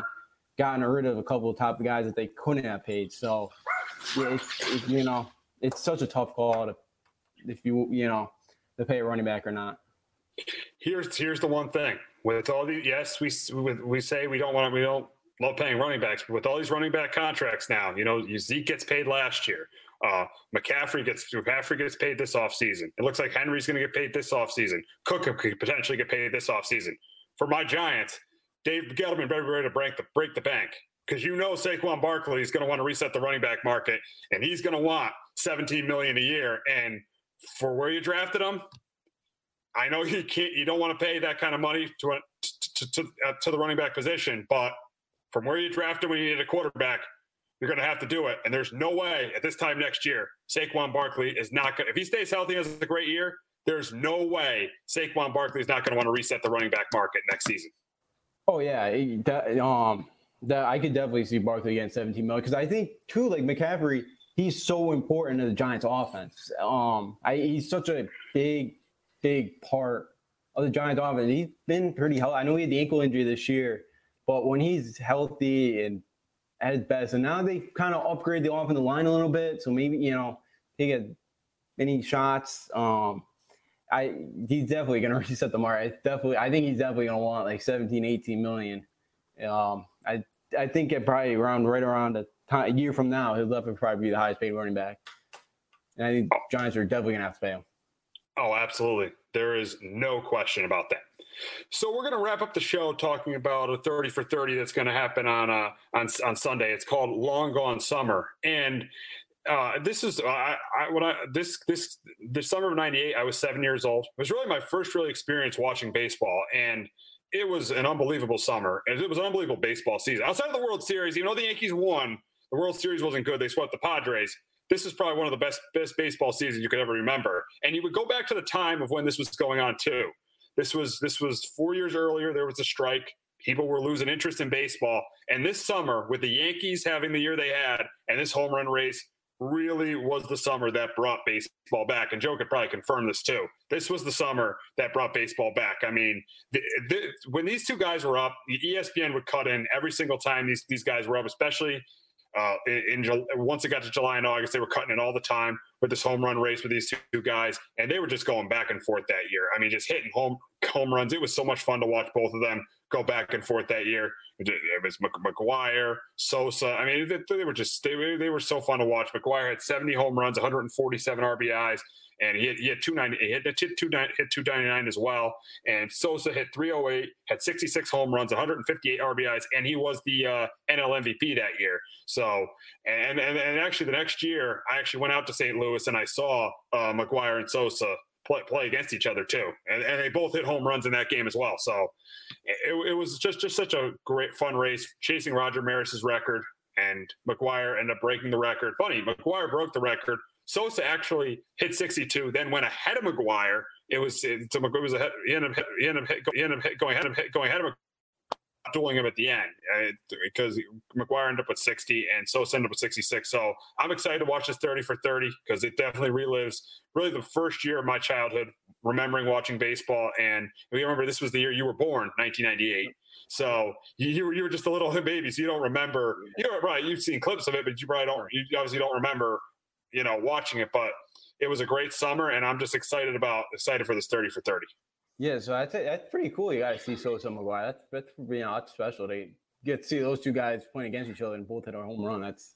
gotten rid of a couple of top guys that they couldn't have paid. So yeah, it's, it's you know it's such a tough call to if you you know to pay a running back or not. Here's here's the one thing with all the yes we we say we don't want we don't love paying running backs, but with all these running back contracts now, you know Zeke gets paid last year. Uh, McCaffrey gets McCaffrey gets paid this offseason. It looks like Henry's going to get paid this offseason. Cook could potentially get paid this offseason. For my Giants, Dave Gettleman better be ready to break the break the bank because you know Saquon Barkley is going to want to reset the running back market, and he's going to want 17 million a year. And for where you drafted him, I know you can't, you don't want to pay that kind of money to a, to to, uh, to the running back position, but from where you drafted when you needed a quarterback, you're going to have to do it. And there's no way at this time next year, Saquon Barkley is not going. to If he stays healthy, and has a great year. There's no way Saquon Barkley is not going to want to reset the running back market next season. Oh yeah, um, that I could definitely see Barkley getting 17 million because I think too, like McCaffrey, he's so important to the Giants' offense. Um, I, he's such a big, big part of the Giants' offense. He's been pretty healthy. I know he had the ankle injury this year, but when he's healthy and at his best, and now they kind of upgrade the offensive line a little bit, so maybe you know he get many shots. Um, I he's definitely to reset the market. I definitely, I think he's definitely to want like 17, 18 million. Um, I I think it probably around right around a, time, a year from now, he'll definitely probably be the highest paid running back. And I think Giants are definitely gonna have to pay him. Oh, absolutely. There is no question about that. So we're going to wrap up the show talking about a 30 for 30 that's going to happen on uh, on on Sunday. It's called Long Gone Summer, and uh, this is I, I when I this this the summer of '98. I was seven years old. It was really my first really experience watching baseball, and it was an unbelievable summer. And it was an unbelievable baseball season. Outside of the World Series, even though the Yankees won, the World Series wasn't good. They swept the Padres. This is probably one of the best best baseball seasons you could ever remember. And you would go back to the time of when this was going on too. This was this was four years earlier. There was a strike. People were losing interest in baseball. And this summer, with the Yankees having the year they had, and this home run race, really was the summer that brought baseball back. And Joe could probably confirm this too. This was the summer that brought baseball back. I mean, the, the, when these two guys were up, ESPN would cut in every single time these these guys were up, especially uh, in, in, once it got to July and August, they were cutting it all the time with this home run race with these two, guys, and they were just going back and forth that year. I mean, just hitting home home runs. It was so much fun to watch both of them go back and forth that year. It was McGwire, Sosa. I mean, they, they were just they, they were so fun to watch. McGwire had 70 home runs, 147 RBIs and he had, he had 290 he hit, hit, two, hit 299 as well and sosa hit 308 had 66 home runs 158 rbis and he was the uh, nl mvp that year so and, and and actually the next year i actually went out to st louis and i saw uh, mcgwire and sosa play, play against each other too. And, and they both hit home runs in that game as well. So it, it was just just such a great fun race chasing roger maris's record. And McGwire ended up breaking the record. Funny McGwire broke the record. Sosa actually hit 62, then went ahead of McGwire. It was it, it was ahead, he ended up he ended up, he ended up going ahead of going ahead of dueling him at the end uh, because McGwire ended up with 60 and Sosa ended up with 66. So I'm excited to watch this 30 for 30 because it definitely relives really the first year of my childhood, remembering watching baseball. And we remember this was the year you were born, 1998. So you, you, were, you were just a little baby, so you don't remember. You're right? You've seen clips of it, but you probably don't. You obviously don't remember you know, watching it. But it was a great summer, and I'm just excited about excited for this 30 for 30. Yeah, so I think that's pretty cool. You got to see Sosa McGwire. That's that's you know that's special. They get to see those two guys playing against each other and both hit a home run. That's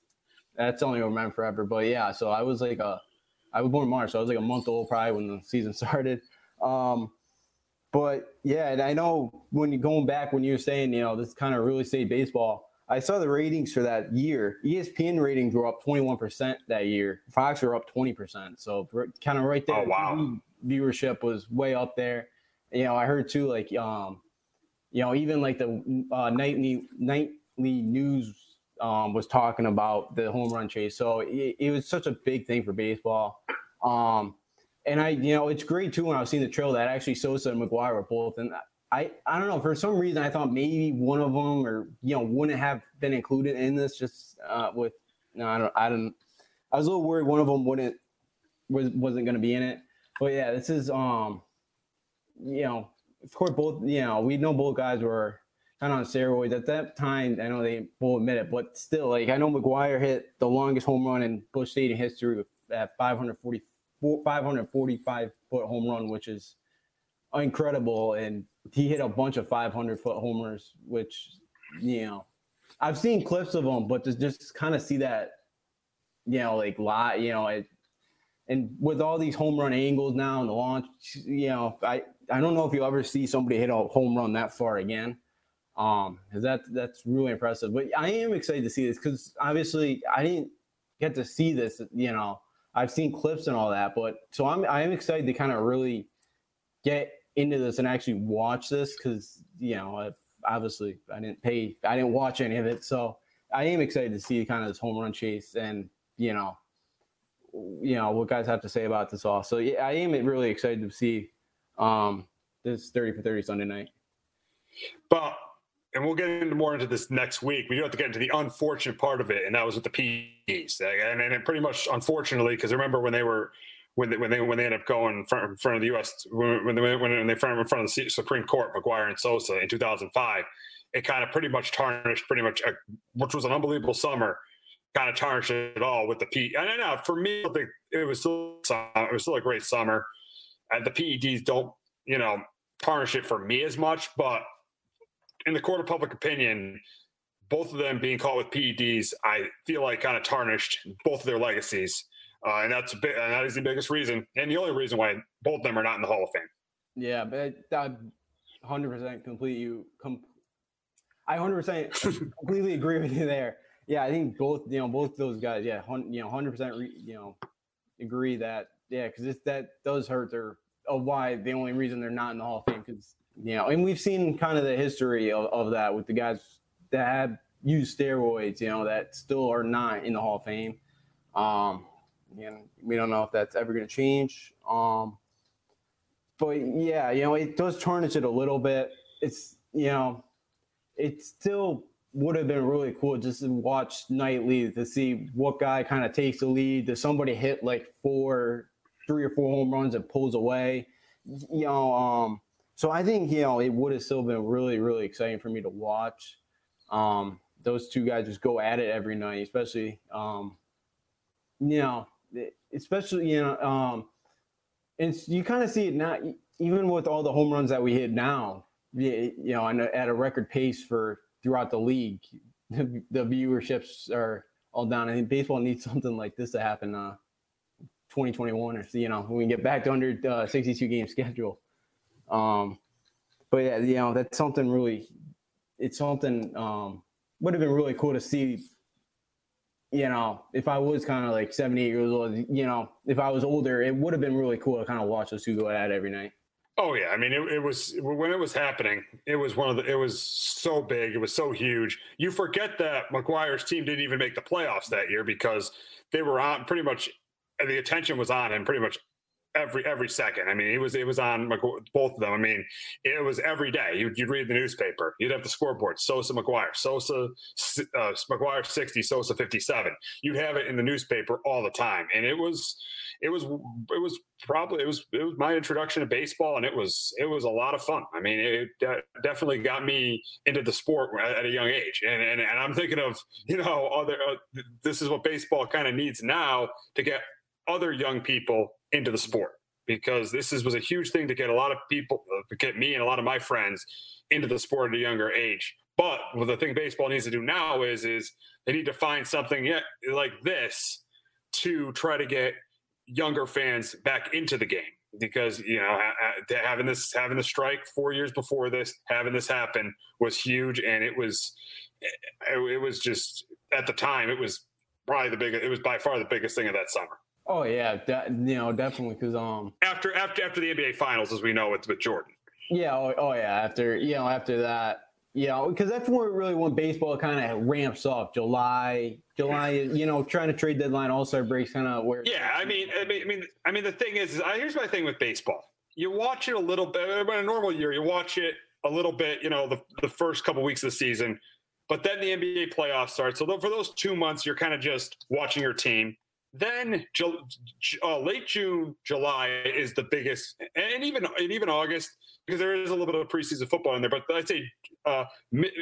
that's only gonna remember forever. But yeah, so I was like a I was born in March, so I was like a month old probably when the season started. Um, but yeah, and I know when you're going back when you're saying you know this kind of really state baseball I saw the ratings for that year. ESPN ratings were up 21% that year. Fox were up 20%. So kind of right there. Oh, wow. viewership was way up there. You know, I heard too, like, um, you know, even like the uh, nightly nightly news um, was talking about the home run chase. So it, it was such a big thing for baseball. Um, and I, you know, it's great too when I was seeing the trail that actually Sosa and McGwire were both. And I, I don't know. For some reason, I thought maybe one of them, or you know, wouldn't have been included in this. Just uh, with no, I don't. I don't. I was a little worried one of them wouldn't was wasn't going to be in it. But yeah, this is um, you know, of course, both you know, we know both guys were kind of on steroids at that time. I know they both admit it, but still, like I know McGwire hit the longest home run in Busch Stadium history at that 540 545 foot home run, which is incredible. And he hit a bunch of 500 foot homers, which, you know, I've seen clips of him, but to just kind of see that, you know, like lot, you know, it, and with all these home run angles now and the launch, you know, I, I don't know if you'll ever see somebody hit a home run that far again. Um, that, that's really impressive, but I am excited to see this because obviously I didn't get to see this, you know, I've seen clips and all that, but so I'm, I'm excited to kind of really get into this and actually watch this because you know I've, obviously I didn't pay I didn't watch any of it. So I am excited to see kind of this home run chase and you know you know what guys have to say about this all. So yeah I am really excited to see um this 30 for 30 Sunday night but and we'll get into more into this next week. We do have to get into the unfortunate part of it, and that was with the PEDs. And, and pretty much unfortunately, because I remember when they were when they when they when they end up going in front, in front of the U.S. when they when they front in front of the Supreme Court, McGwire and Sosa in 2005, it kind of pretty much tarnished pretty much, a, which was an unbelievable summer, kind of tarnished it all with the P. I don't know. For me, it was still it was still a great summer. And the PEDs don't you know tarnish it for me as much, but in the court of public opinion, both of them being caught with PEDs, I feel like kind of tarnished both of their legacies. Uh, and that's a big, and that is the biggest reason, and the only reason why both of them are not in the Hall of Fame. Yeah, but I 100% complete you. Com- I 100% completely agree with you there. yeah, I think both you know both those guys, yeah, you know, hundred percent, you know, agree that yeah, because that does hurt their of why the only reason they're not in the Hall of Fame because you know, and we've seen kind of the history of, of that with the guys that have used steroids, you know, that still are not in the Hall of Fame. Um, and we don't know if that's ever going to change. Um, but yeah, you know, it does tarnish it a little bit. It's you know, it still would have been really cool just to watch nightly to see what guy kind of takes the lead. Does somebody hit like four, three or four home runs and pulls away? You know, um, so I think you know it would have still been really, really exciting for me to watch. Um, those two guys just go at it every night, especially um, you know, especially you know, um, and you kind of see it now, even with all the home runs that we hit now. You know, at a record pace for throughout the league, the, the viewerships are all down. I think baseball needs something like this to happen. Uh, 2021 or you know we get back to under uh, 62 game schedule um but yeah you know that's something really it's something um would have been really cool to see you know, if I was kind of like 78 years old, you know, if I was older, it would have been really cool to kind of watch those two go at it every night. Oh yeah, I mean, it, it, was when it was happening. It was one of the. It was so big. It was so huge. You forget that McGwire's team didn't even make the playoffs that year because they were on pretty much. The attention was on him pretty much every every second. I mean, it was it was on both of them. I mean, it was every day. You'd, you'd read the newspaper. You'd have the scoreboard. Sosa McGwire, Sosa uh, McGwire sixty, Sosa fifty seven. You'd have it in the newspaper all the time, and it was it was it was probably it was it was my introduction to baseball, and it was it was a lot of fun. I mean, it definitely got me into the sport at a young age, and and, and I'm thinking of you know other uh, this is what baseball kind of needs now to get other young people into the sport because this is, was a huge thing to get a lot of people, uh, get me and a lot of my friends into the sport at a younger age. But what the thing baseball needs to do now is is they need to find something like this to try to get younger fans back into the game. Because you know having this having the strike four years before this having this happen was huge. And it was it was just at the time it was probably the biggest it was by far the biggest thing of that summer Oh yeah, that, you know definitely because um after after after the NBA Finals, as we know, with with Jordan. Yeah. Oh, oh yeah. After you know after that, you know because that's where really when baseball kind of ramps up. July, July, you know, trying to trade deadline, All Star breaks, kind of where. Yeah, I mean, I mean, I mean, I mean, the thing is, is I, here's my thing with baseball. You watch it a little bit. In a normal year, you watch it a little bit. You know, the the first couple weeks of the season. But then the NBA playoffs start. So for those two months, you're kind of just watching your team. Then uh, late June, July is the biggest, and even and even August because there is a little bit of preseason football in there. But I'd say uh,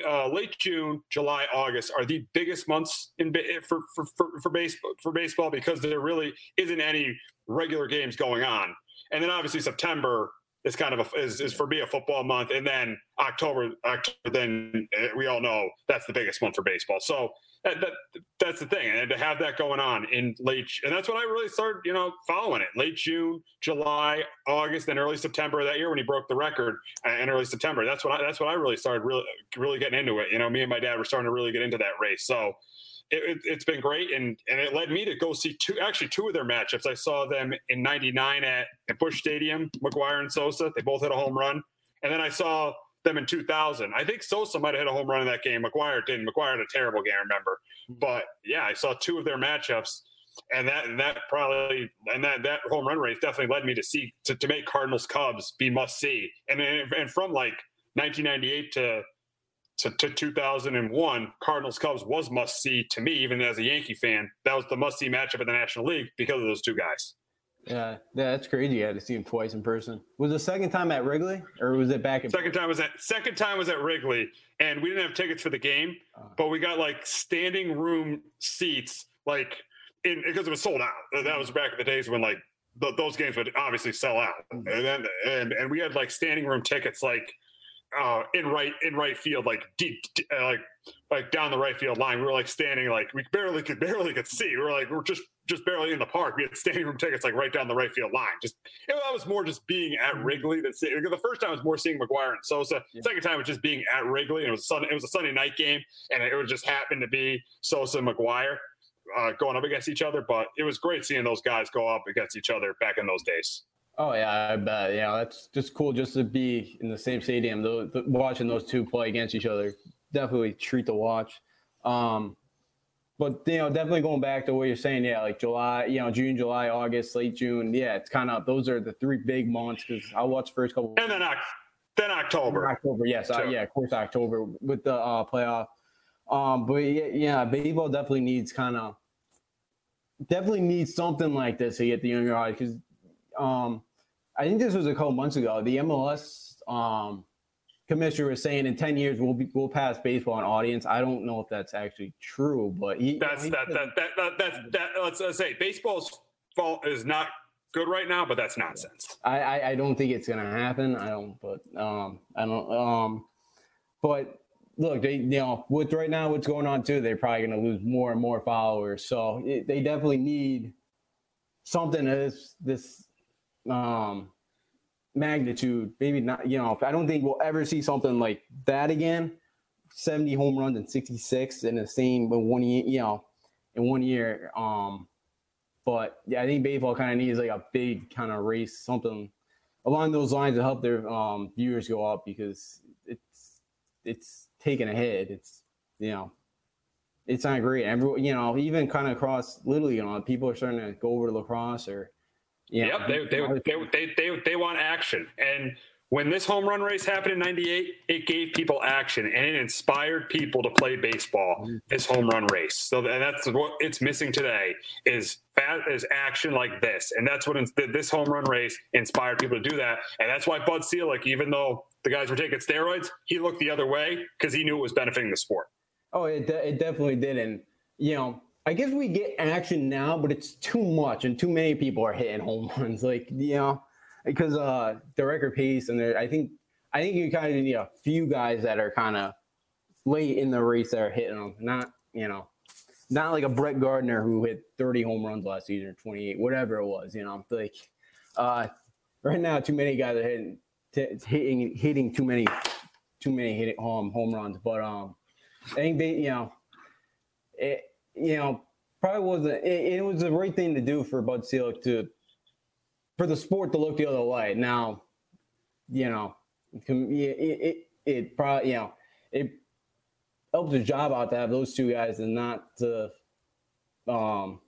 uh, late June, July, August are the biggest months in for, for for for baseball for baseball because there really isn't any regular games going on, and then obviously September is kind of a, is, is for me a football month, and then October, October, then eh, we all know that's the biggest month for baseball. So that, that, that's the thing, and to have that going on in late, and that's when I really started, you know, following it. Late June, July, August, and early September of that year when he broke the record, uh, and early September. That's when I, that's when I really started really really getting into it. You know, me and my dad were starting to really get into that race. So it, has it, been great, and and it led me to go see two actually two of their matchups. I saw them in '99 at, at Busch Stadium, McGwire and Sosa. They both hit a home run, and then I saw them in 2000. I think Sosa might have hit a home run in that game. McGwire didn't. McGwire had a terrible game, I remember. Hmm. But yeah, I saw two of their matchups, and that and that probably and that that home run race definitely led me to see to, to make Cardinals Cubs be must see. And and from like 1998 to to, to 2001, Cardinals Cubs was must see to me, even as a Yankee fan. That was the must see matchup in the National League because of those two guys. Yeah, yeah, that's crazy. You had to see him twice in person. Was the second time at Wrigley, or was it back? At- second time was at second time was at Wrigley, and we didn't have tickets for the game, uh, but we got like standing room seats, like in because it was sold out. That was back in the days when like th- those games would obviously sell out, mm-hmm. and then and and we had like standing room tickets, like uh, in right in right field, like deep, uh, like like down the right field line. We were like standing, like we barely could barely could see. We were like we we're just just barely in the park. We had standing room tickets like right down the right field line. Just it, that was more just being at mm-hmm. Wrigley than seeing. The first time was more seeing McGwire and Sosa. Yeah. Second time was just being at Wrigley, and it was sun. It was a Sunday night game, and it would just happen to be Sosa and McGwire uh, going up against each other. But it was great seeing those guys go up against each other back in those days. Oh yeah, I bet. Yeah, that's just cool just to be in the same stadium, watching those two play against each other. Definitely treat to watch. Um, but you know, definitely going back to what you're saying, yeah, like July, you know, June, July, August, late June, yeah, it's kind of those are the three big months because I watched first couple. And then, then October. October, yes, uh, yeah, of course, October with the uh, playoff. Um, but yeah, yeah, baseball definitely needs kind of definitely needs something like this to get the younger audience because um, I think this was a couple months ago. The MLS um, commissioner was saying in 10 years we'll be, we'll pass baseball in audience. I don't know if that's actually true, but he, that's he that, that, that, that, that's that, let's, let's say baseball's fault is not good right now, but that's nonsense. I, I, I don't think it's going to happen. I don't, but, um, I don't, um, but look, they, you know, with right now, what's going on too, they're probably going to lose more and more followers. So it, they definitely need something this, this, um, magnitude. Maybe not, you know, I don't think we'll ever see something like that again. 70 home runs and 66 in the same but one year, you know, in one year. Um, but yeah, I think baseball kind of needs like a big kind of race, something along those lines to help their um, viewers go up because it's it's taking a hit. It's you know, it's not great. Everyone, you know, even kind of across literally, you know, people are starting to go over to lacrosse or yeah, yep, they, they, they, they, they, they want action. And when this home run race happened in 98, it gave people action and it inspired people to play baseball, mm-hmm. this home run race. So that's what it's missing today is is action like this. And that's what this home run race inspired people to do that. And that's why Bud Selig, even though the guys were taking steroids, he looked the other way because he knew it was benefiting the sport. Oh, it, it definitely did. And, you know, I guess we get action now, but it's too much, and too many people are hitting home runs. Like you know, because uh, the record pace, and I think I think you kind of need a few guys that are kind of late in the race that are hitting them. Not you know, not like a Brett Gardner who hit 30 home runs last season or 28, whatever it was. You know, like uh, right now, too many guys are hitting t- hitting hitting too many too many hitting home home runs. But um, I think they you know it you know, probably wasn't. It, it was the right thing to do for Bud Selig to, for the sport to look the other way. Now, you know, it, it, it probably, you know, it helps the job out to have those two guys and not to, um,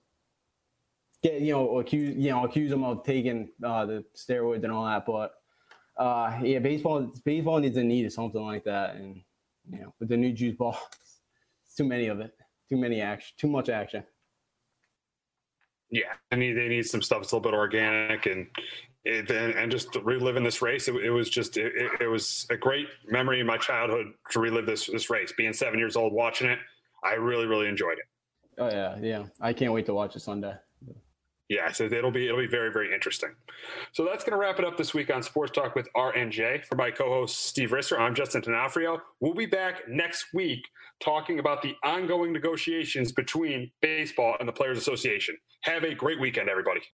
get you know accuse you know accuse them of taking uh, the steroids and all that. But uh, yeah, baseball baseball needs a need of something like that, and you know, with the new juice ball, it's too many of it too many action, too much action. Yeah, I mean they need some stuff that's a little bit organic and it, and, and just reliving this race. It, it was just it, it, was a great memory in my childhood to relive this this race. Being seven years old, watching it, I really really enjoyed it. Oh yeah, yeah, I can't wait to watch it Sunday yeah, so it'll be it'll be very very interesting. So that's going to wrap it up this week on Sports Talk with RNJ. For my co-host Steve Risser, I'm Justin Tenafrio. We'll be back next week talking about the ongoing negotiations between baseball and the Players Association. Have a great weekend, everybody.